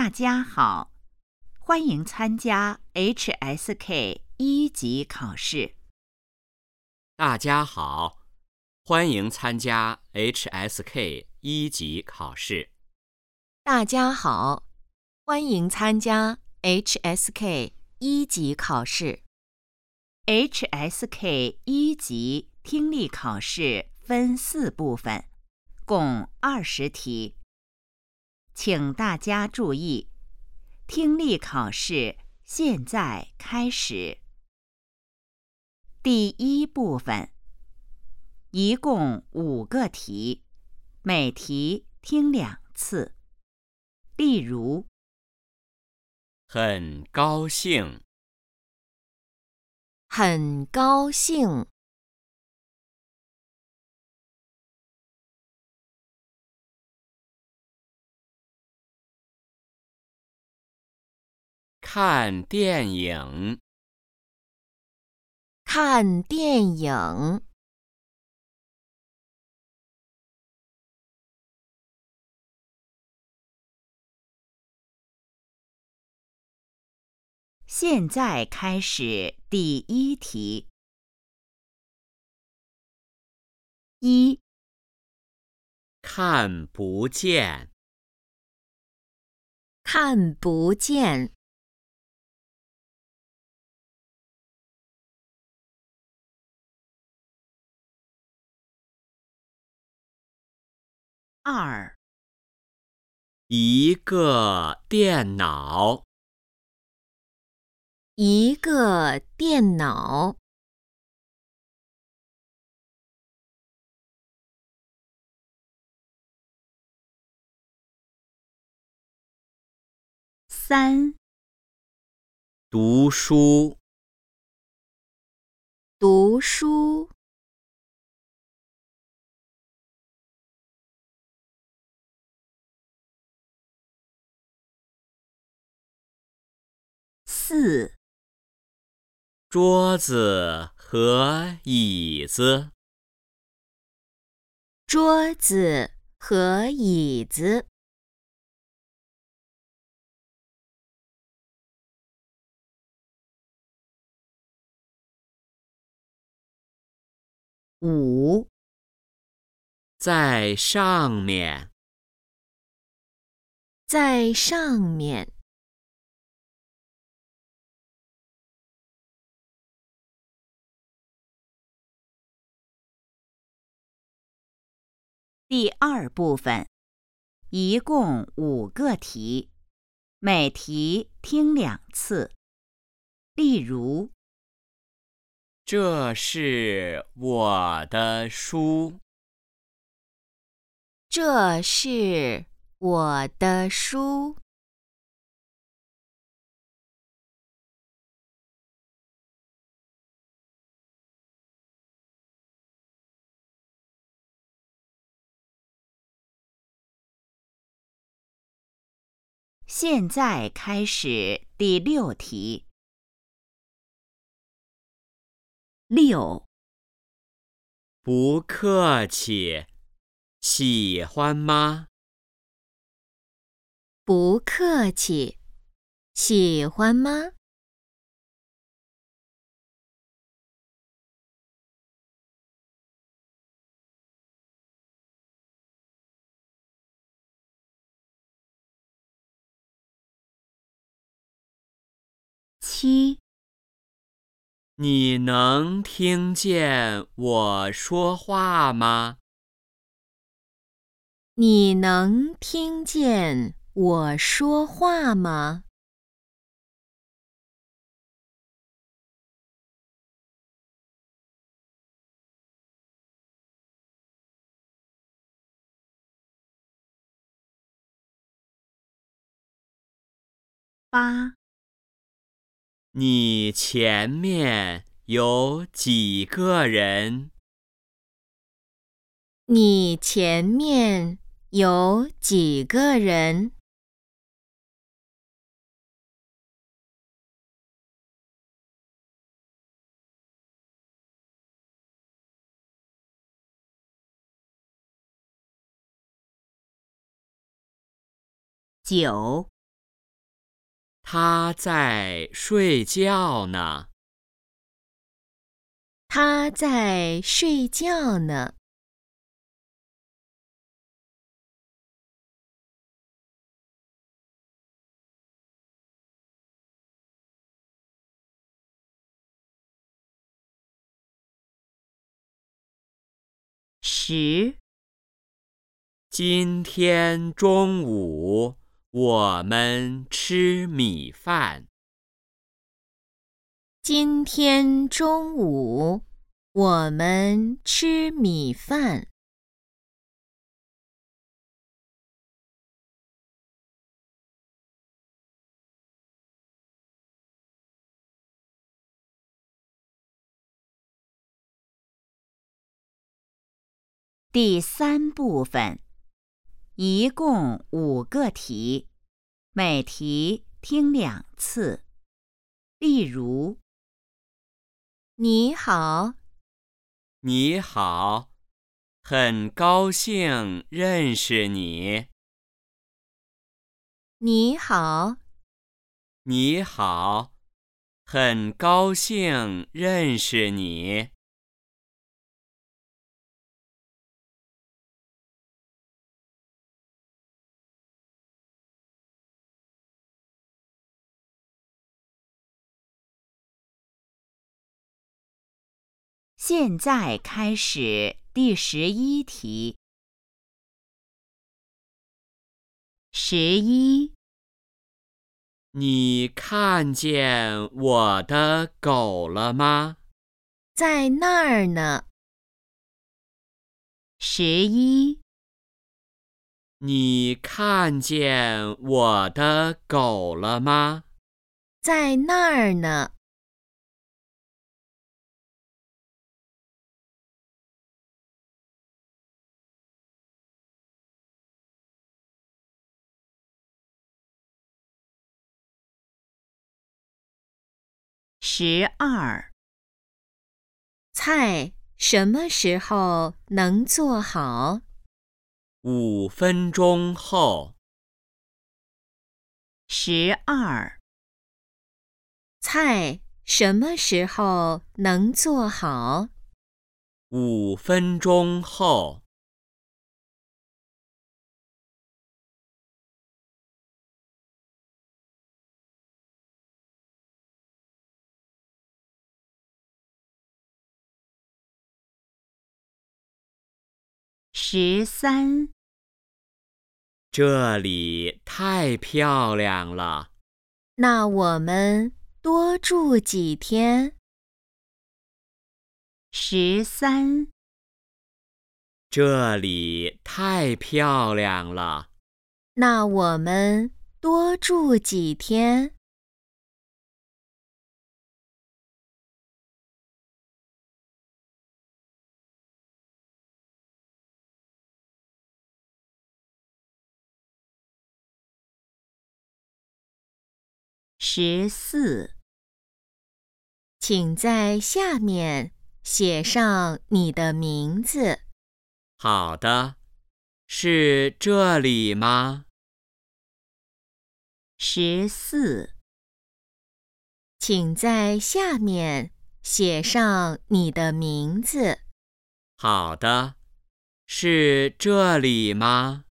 大家好，欢迎参加 HSK 一级考试。大家好，欢迎参加 HSK 一级考试。大家好，欢迎参加 HSK 一级考试。HSK 一级听力考试分四部分，共二十题。请大家注意，听力考试现在开始。第一部分，一共五个题，每题听两次。例如，很高兴，很高兴，看电影，看电影，现在开始第一题。一、看不见，看不见，二、一个电脑，一个电脑，三、读书，读书，四、桌子和椅子，桌子和椅子，五、在上面，在上面，第二部分，一共五个题，每题听两次。例如，这是我的书，这是我的书。现在开始第六题。六、不客气，喜欢吗？不客气，喜欢吗？七、你能听见我说话吗？你能听见我说话吗？八、你前面有几个人？你前面有几个人？九、他在睡觉呢。他在睡觉呢。十，今天中午我们吃米饭。今天中午我们吃米饭。第三部分，一共五个题，每题听两次。例如，你好，你好，很高兴认识你。你好，你好，很高兴认识你。现在开始第十一题。十一，你看见我的狗了吗？在那儿呢。十一，你看见我的狗了吗？在那儿呢。十二，菜什么时候能做好？五分钟后。十二，菜什么时候能做好？五分钟后。十三，这里太漂亮了。那我们多住几天？十三，这里太漂亮了。那我们多住几天？十四，请在下面写上你的名字。好的，是这里吗？十四，请在下面写上你的名字。好的，是这里吗？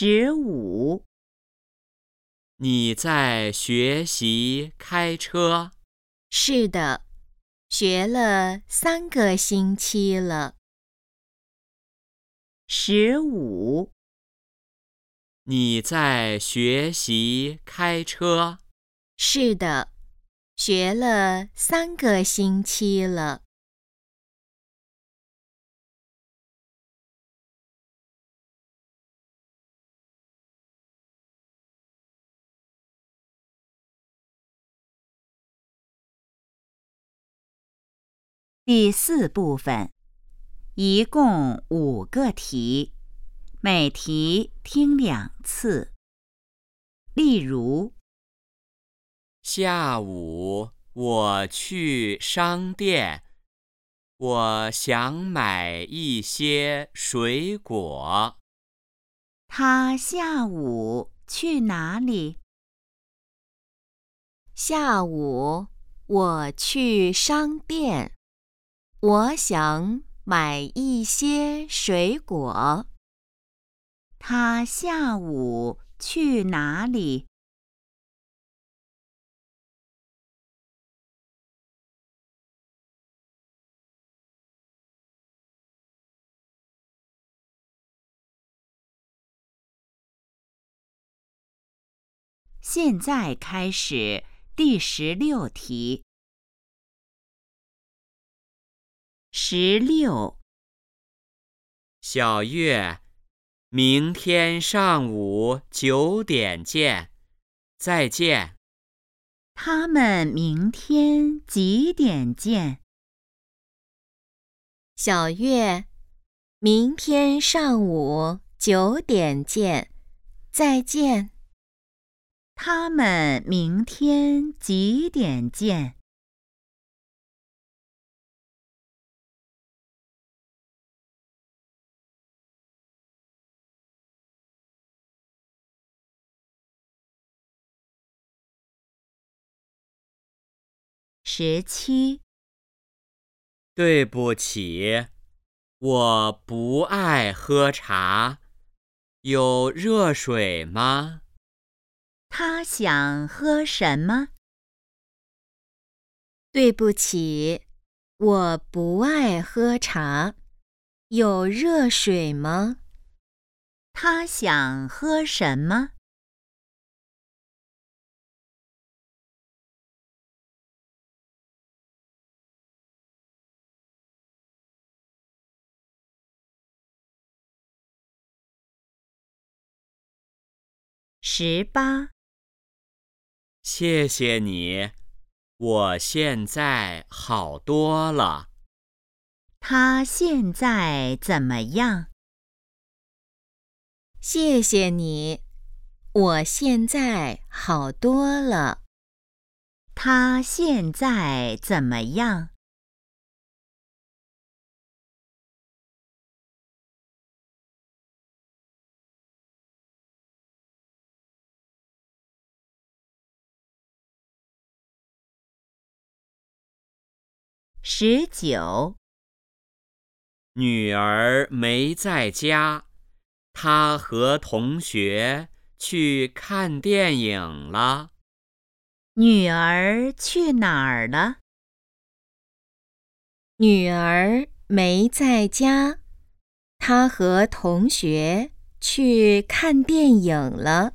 十五，你在学习开车？是的，学了三个星期了。十五，你在学习开车？是的，学了三个星期了。第四部分，一共五个题，每题听两次。例如。下午我去商店，我想买一些水果。他下午去哪里？下午我去商店，我想买一些水果。他下午去哪里？现在开始第十六题。十六，小月，明天上午九点见，再见。他们明天几点见？小月，明天上午九点见，再见。他们明天几点见？十七，对不起，我不爱喝茶，有热水吗？他想喝什么？对不起，我不爱喝茶，有热水吗？他想喝什么？十八。谢谢你，我现在好多了。他现在怎么样？谢谢你，我现在好多了。他现在怎么样？十九，女儿没在家，她和同学去看电影了。女儿去哪儿了？女儿没在家，她和同学去看电影了。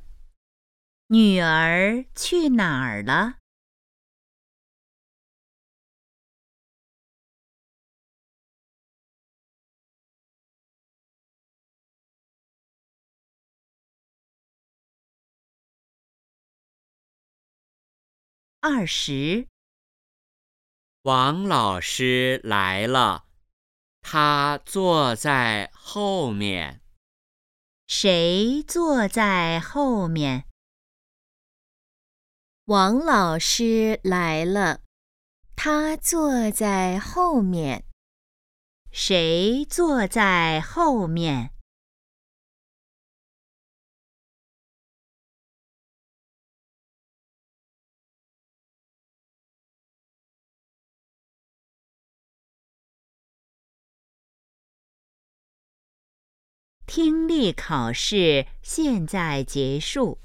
女儿去哪儿了？二十，王老师来了，他坐在后面。谁坐在后面？王老师来了，他坐在后面。谁坐在后面？听力考试现在结束。